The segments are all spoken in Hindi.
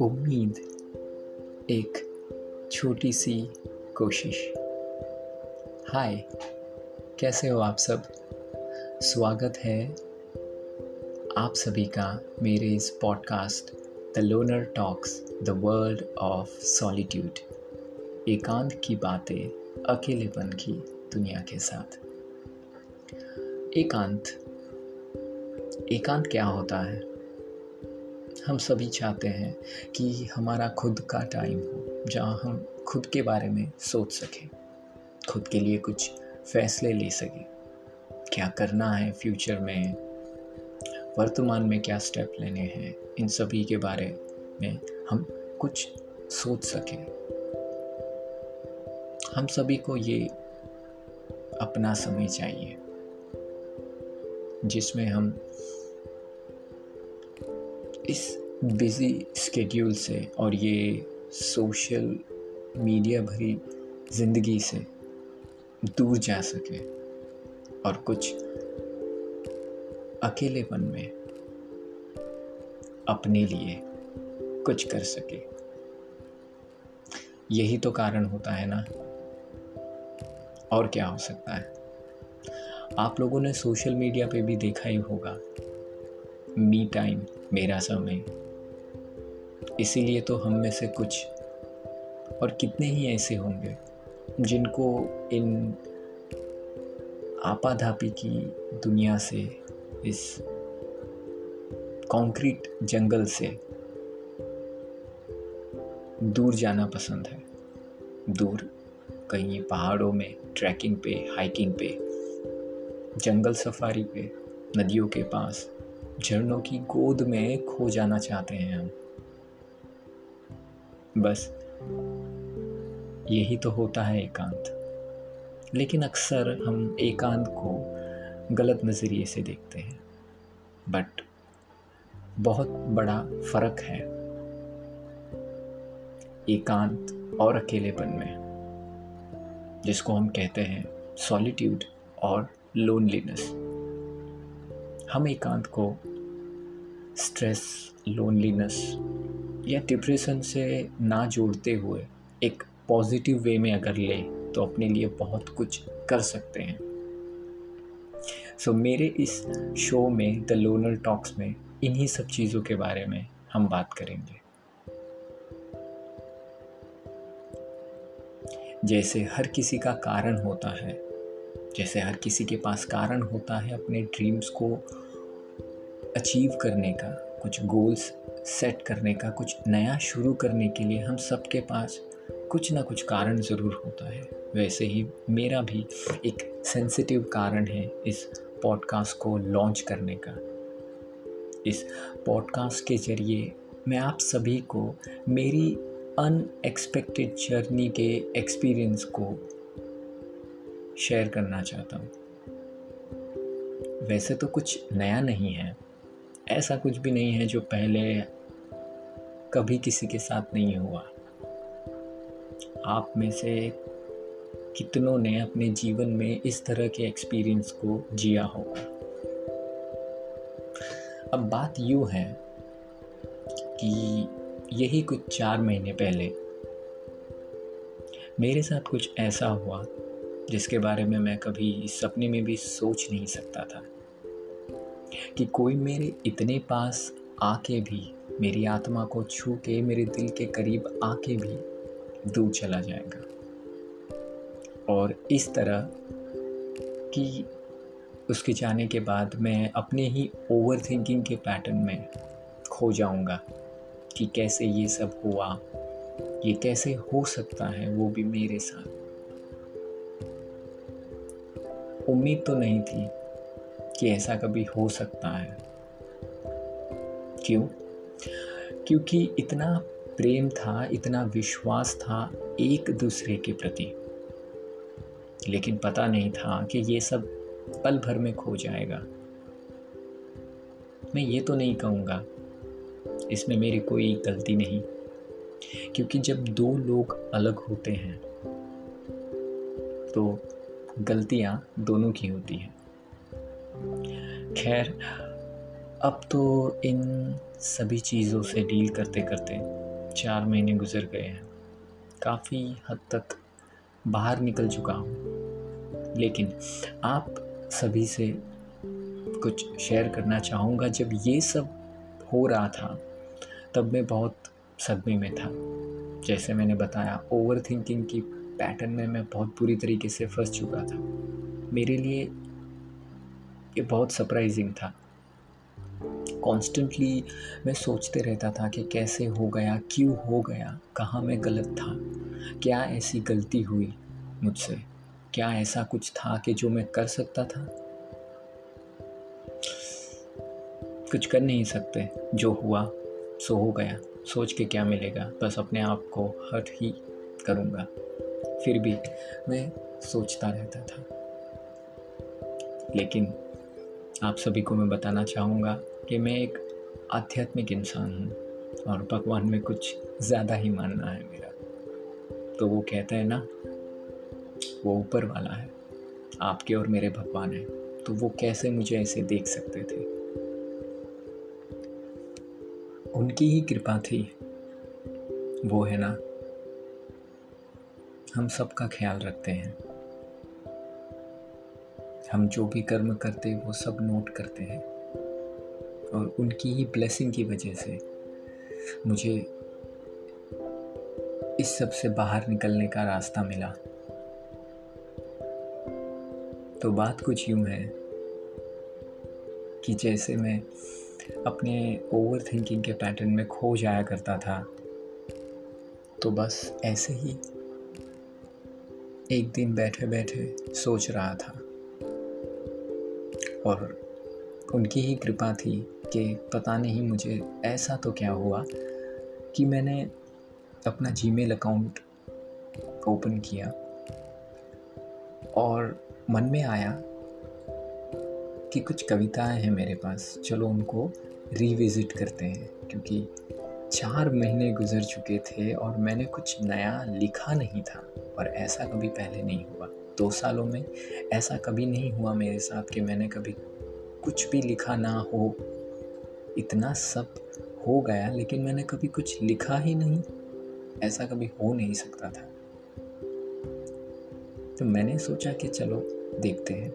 उम्मीद, एक छोटी सी कोशिश। हाय, कैसे हो आप सब? स्वागत है आप सभी का मेरे इस podcast the loner talks the world of solitude एकांत की बातें अकेलेपन की दुनिया के साथ। एकांत एकांत क्या होता है? हम सभी चाहते हैं कि हमारा खुद का टाइम हो, जहाँ हम खुद के बारे में सोच सकें, खुद के लिए कुछ फैसले ले सकें। क्या करना है फ्यूचर में? वर्तमान में क्या स्टेप लेने हैं? इन सभी के बारे में हम कुछ सोच सकें। हम सभी को ये अपना समय चाहिए, जिसमें हम इस बिज़ी स्केड्यूल से और ये सोशल मीडिया भरी ज़िंदगी से दूर जा सके और कुछ अकेलेपन में अपने लिए कुछ कर सके। यही तो कारण होता है ना? और क्या हो सकता है? आप लोगों ने सोशल मीडिया पे भी देखा ही होगा। मी टाइम, मेरा समय। इसीलिए तो हम में से कुछ और कितने ही ऐसे होंगे जिनको इन आपाधापी की दुनिया से, इस कंक्रीट जंगल से दूर जाना पसंद है। दूर, कहीं पहाड़ों में, ट्रैकिंग पे, हाइकिंग पे, जंगल सफारी पे, नदियों के पास, झरनों की गोद में खो जाना चाहते हैं हम। बस। यही तो होता है एकांत। लेकिन अक्सर हम एकांत को गलत नज़रिए से देखते हैं। बट बहुत बड़ा फ़र्क है एकांत और अकेलेपन में, जिसको हम कहते हैं सॉलिट्यूड और लोनलीनेस हम एकांत को स्ट्रेस लोनलीनेस या डिप्रेशन से ना जोड़ते हुए एक पॉजिटिव वे में अगर ले तो अपने लिए बहुत कुछ कर सकते हैं। सो so, मेरे इस शो में द लोनर टॉक्स में इन्हीं सब चीज़ों के बारे में हम बात करेंगे। जैसे हर किसी का कारण होता है जैसे हर किसी के पास कारण होता है अपने ड्रीम्स को अचीव करने का कुछ गोल्स सेट करने का, कुछ नया शुरू करने के लिए हम सबके पास कुछ ना कुछ कारण ज़रूर होता है। वैसे ही मेरा भी एक सेंसिटिव कारण है इस पॉडकास्ट को लॉन्च करने का। इस पॉडकास्ट के ज़रिए मैं आप सभी को मेरी अनएक्सपेक्टेड जर्नी के एक्सपीरियंस को शेयर करना चाहता हूँ। वैसे तो कुछ नया नहीं है। ऐसा कुछ भी नहीं है जो पहले कभी किसी के साथ नहीं हुआ। आप में से कितनों ने अपने जीवन में इस तरह के एक्सपीरियंस को जिया होगा? अब बात यूँ है कि यही कुछ चार महीने पहले मेरे साथ कुछ ऐसा हुआ जिसके बारे में मैं कभी सपने में भी सोच नहीं सकता था कि कोई मेरे इतने पास आके भी मेरी आत्मा को छू के मेरे दिल के करीब आके भी दूर चला जाएगा। और इस तरह कि उसके जाने के बाद मैं अपने ही ओवर थिंकिंग के पैटर्न में खो जाऊँगा कि कैसे ये सब हुआ, ये कैसे हो सकता है वो भी मेरे साथ। उम्मीद तो नहीं थी कि ऐसा कभी हो सकता है। क्यों? क्योंकि इतना प्रेम था, इतना विश्वास था एक दूसरे के प्रति। लेकिन पता नहीं था कि ये सब पल भर में खो जाएगा। मैं ये तो नहीं कहूँगा, इसमें मेरी कोई गलती नहीं। क्योंकि जब दो लोग अलग होते हैं तो गलतियाँ दोनों की होती हैं। खैर, अब तो इन सभी चीज़ों से डील करते करते चार महीने गुजर गए हैं। काफ़ी हद तक बाहर निकल चुका हूँ। लेकिन आप सभी से कुछ शेयर करना चाहूँगा। जब ये सब हो रहा था, तब मैं बहुत सदमे में था। जैसे मैंने बताया ओवर थिंकिंग की पैटर्न में मैं बहुत बुरी तरीके से फंस चुका था। मेरे लिए ये बहुत सरप्राइजिंग था। कॉन्स्टेंटली मैं सोचते रहता था कि कैसे हो गया, क्यों हो गया, कहाँ मैं गलत था, क्या ऐसी गलती हुई मुझसे, क्या ऐसा कुछ था कि जो मैं कर सकता था? कुछ कर नहीं सकते, जो हुआ, सो हो गया, सोच के क्या मिलेगा, बस अपने आप को हर्ट ही करूँगा, फिर भी मैं सोचता रहता था। लेकिन आप सभी को मैं बताना चाहूँगा कि मैं एक आध्यात्मिक इंसान हूँ और भगवान में कुछ ज़्यादा ही मानना है मेरा। तो वो कहता है ना, वो ऊपर वाला है, आपके और मेरे भगवान है। तो वो कैसे मुझे ऐसे देख सकते थे? उनकी ही कृपा थी। वो है ना, हम सबका ख्याल रखते हैं। हम जो भी कर्म करते वो सब नोट करते हैं। और उनकी ही ब्लेसिंग की वजह से मुझे इस सबसे बाहर निकलने का रास्ता मिला। तो बात कुछ यूँ है कि जैसे मैं अपने ओवर थिंकिंग के पैटर्न में खो जाया करता था तो बस ऐसे ही एक दिन बैठे बैठे सोच रहा था। और उनकी ही कृपा थी कि पता नहीं मुझे ऐसा तो क्या हुआ कि मैंने अपना जीमेल अकाउंट ओपन किया और मन में आया कि कुछ कविताएँ हैं मेरे पास। चलो उनको रिविज़िट करते हैं, क्योंकि चार महीने गुजर चुके थे और मैंने कुछ नया लिखा नहीं था और ऐसा कभी पहले नहीं हुआ। दो सालों में ऐसा कभी नहीं हुआ मेरे साथ कि मैंने कभी कुछ भी लिखा ना हो। इतना सब हो गया, लेकिन मैंने कभी कुछ लिखा ही नहीं। ऐसा कभी हो नहीं सकता था। तो मैंने सोचा कि चलो, देखते हैं।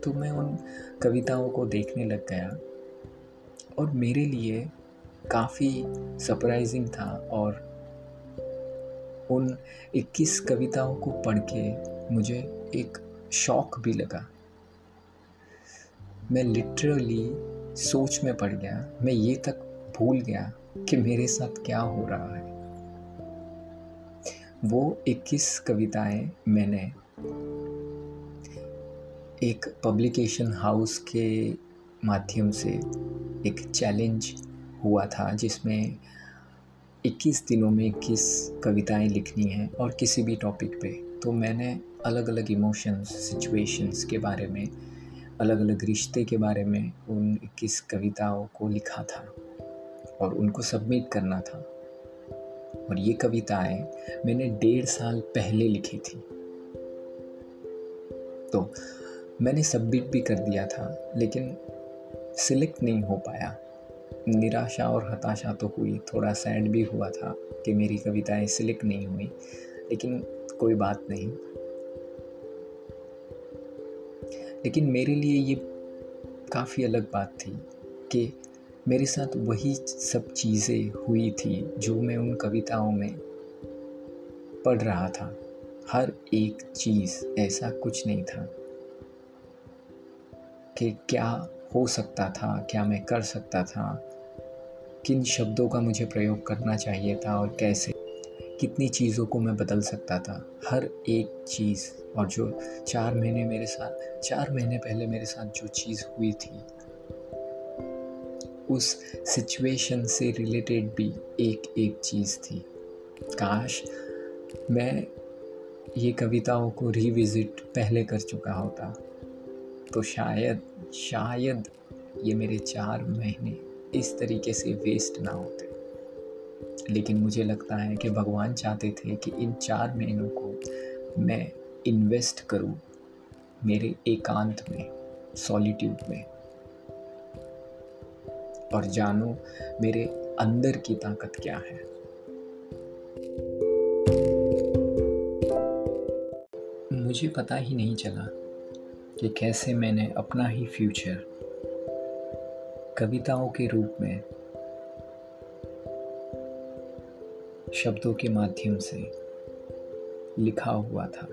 तो मैं उन कविताओं को देखने लग गया। और मेरे लिए काफ़ी सरप्राइजिंग था और उन 21 कविताओं को पढ़ के मुझे एक शौक भी लगा। मैं लिटरली सोच में पड़ गया, मैं ये तक भूल गया कि मेरे साथ क्या हो रहा है। वो 21 कविताएँ मैंने एक पब्लिकेशन हाउस के माध्यम से एक चैलेंज हुआ था, जिसमें 21 दिनों में 21 कविताएँ लिखनी हैं और किसी भी टॉपिक पे। तो मैंने अलग अलग इमोशंस सिचुएशंस के बारे में अलग अलग रिश्ते के बारे में उन 21 कविताओं को लिखा था और उनको सबमिट करना था। और ये कविताएँ मैंने डेढ़ साल पहले लिखी थी। तो मैंने सबमिट भी कर दिया था, लेकिन सिलेक्ट नहीं हो पाया। निराशा और हताशा तो हुई, थोड़ा सैड भी हुआ था कि मेरी कविताएँ सिलेक्ट नहीं हुई, लेकिन कोई बात नहीं। लेकिन मेरे लिए ये काफ़ी अलग बात थी कि मेरे साथ वही सब चीज़ें हुई थी जो मैं उन कविताओं में पढ़ रहा था। हर एक चीज़ ऐसा कुछ नहीं था कि क्या हो सकता था, क्या मैं कर सकता था, किन शब्दों का मुझे प्रयोग करना चाहिए था और कैसे कितनी चीज़ों को मैं बदल सकता था। हर एक चीज़ और जो चार महीने मेरे साथ, चार महीने पहले मेरे साथ जो चीज़ हुई थी, उस सिचुएशन से रिलेटेड भी एक एक चीज़ थी। काश मैं ये कविताओं को रिविज़िट पहले कर चुका होता। तो शायद शायद ये मेरे चार महीने इस तरीके से वेस्ट ना होते। लेकिन मुझे लगता है कि भगवान चाहते थे कि इन चार महीनों को मैं इन्वेस्ट करूँ मेरे एकांत में सॉलिट्यूड में। और जानो मेरे अंदर की ताकत क्या है। मुझे पता ही नहीं चला कि कैसे मैंने अपना ही फ्यूचर कविताओं के रूप में शब्दों के माध्यम से लिखा हुआ था।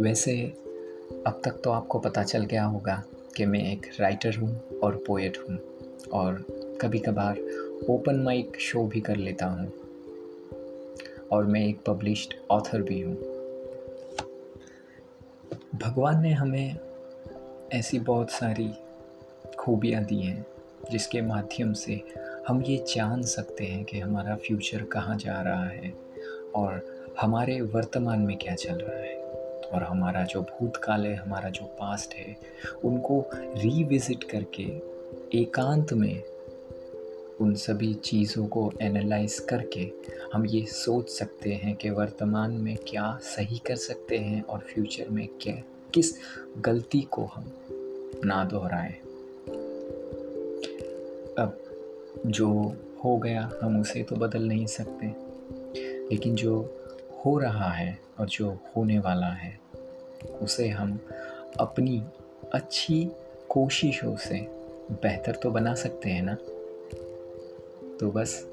वैसे, अब तक तो आपको पता चल गया होगा कि मैं एक राइटर हूँ और पोएट हूँ और कभी कभार ओपन माइक शो भी कर लेता हूँ। और मैं एक पब्लिश्ड ऑथर भी हूँ। भगवान ने हमें ऐसी बहुत सारी खूबियाँ दी हैं। जिसके माध्यम से हम ये जान सकते हैं कि हमारा फ्यूचर कहाँ जा रहा है और हमारे वर्तमान में क्या चल रहा है। और हमारा जो भूतकाल है, हमारा जो पास्ट है, उनको रीविज़िट करके एकांत में उन सभी चीज़ों को एनालाइज करके हम ये सोच सकते हैं कि वर्तमान में क्या सही कर सकते हैं और फ्यूचर में क्या, किस गलती को हम ना दोहराएँ। अब जो हो गया, हम उसे तो बदल नहीं सकते। लेकिन जो हो रहा है और जो होने वाला है, उसे हम अपनी अच्छी कोशिशों से बेहतर तो बना सकते हैं ना? तो बस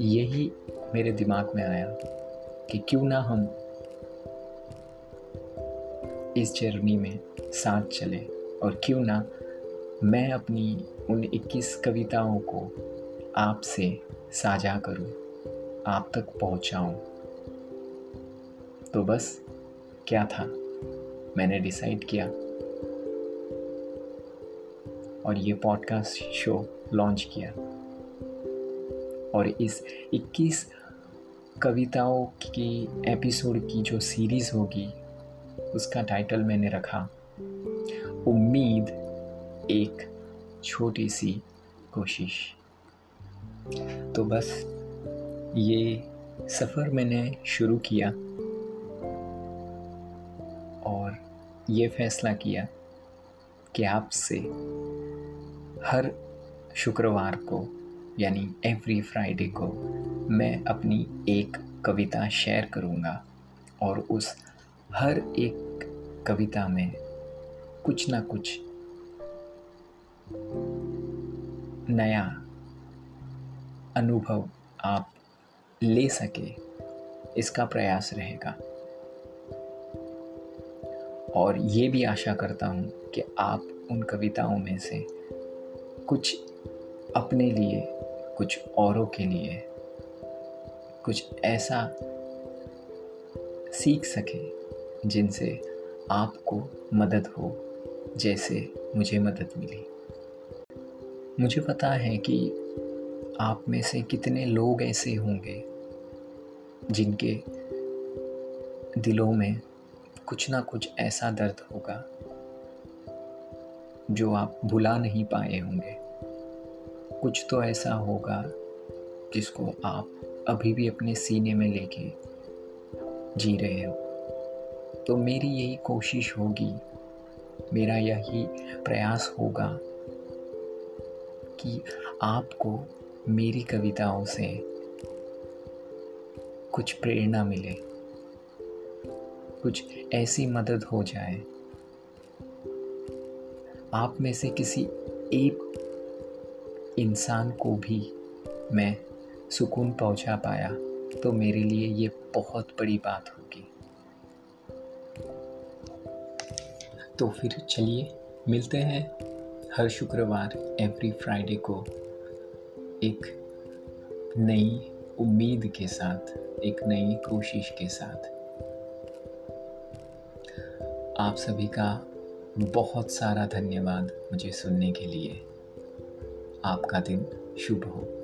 यही मेरे दिमाग में आया कि क्यों ना हम इस जर्नी में साथ चले और क्यों ना मैं अपनी उन 21 कविताओं को आपसे साझा करूँ, आप तक पहुंचाऊं। तो बस क्या था? मैंने डिसाइड किया। और ये पॉडकास्ट शो लॉन्च किया। और इस 21 कविताओं की एपिसोड की जो सीरीज़ होगी उसका टाइटल मैंने रखा उम्मीद एक छोटी सी कोशिश। तो बस ये सफ़र मैंने शुरू किया और ये फ़ैसला किया कि आपसे हर शुक्रवार को, यानी एवरी फ्राइडे को, मैं अपनी एक कविता शेयर करूँगा और उस हर एक कविता में कुछ ना कुछ नया अनुभव आप ले सके, इसका प्रयास रहेगा। और ये भी आशा करता हूँ कि आप उन कविताओं में से कुछ अपने लिए, कुछ औरों के लिए, कुछ ऐसा सीख सके जिनसे आपको मदद हो, जैसे मुझे मदद मिली। मुझे पता है कि आप में से कितने लोग ऐसे होंगे, जिनके दिलों में कुछ ना कुछ ऐसा दर्द होगा, जो आप भुला नहीं पाए होंगे। कुछ तो ऐसा होगा, जिसको आप अभी भी अपने सीने में लेके जी रहे हो। तो मेरी यही कोशिश होगी, मेरा यही प्रयास होगा कि आपको मेरी कविताओं से कुछ प्रेरणा मिले, कुछ ऐसी मदद हो जाए। आप में से किसी एक इंसान को भी मैं सुकून पहुँचा पाया तो मेरे लिए ये बहुत बड़ी बात होगी। तो फिर चलिए, मिलते हैं। हर शुक्रवार एवरी फ्राइडे को एक नई उम्मीद के साथ, एक नई कोशिश के साथ आप सभी का बहुत सारा धन्यवाद मुझे सुनने के लिए। आपका दिन शुभ हो।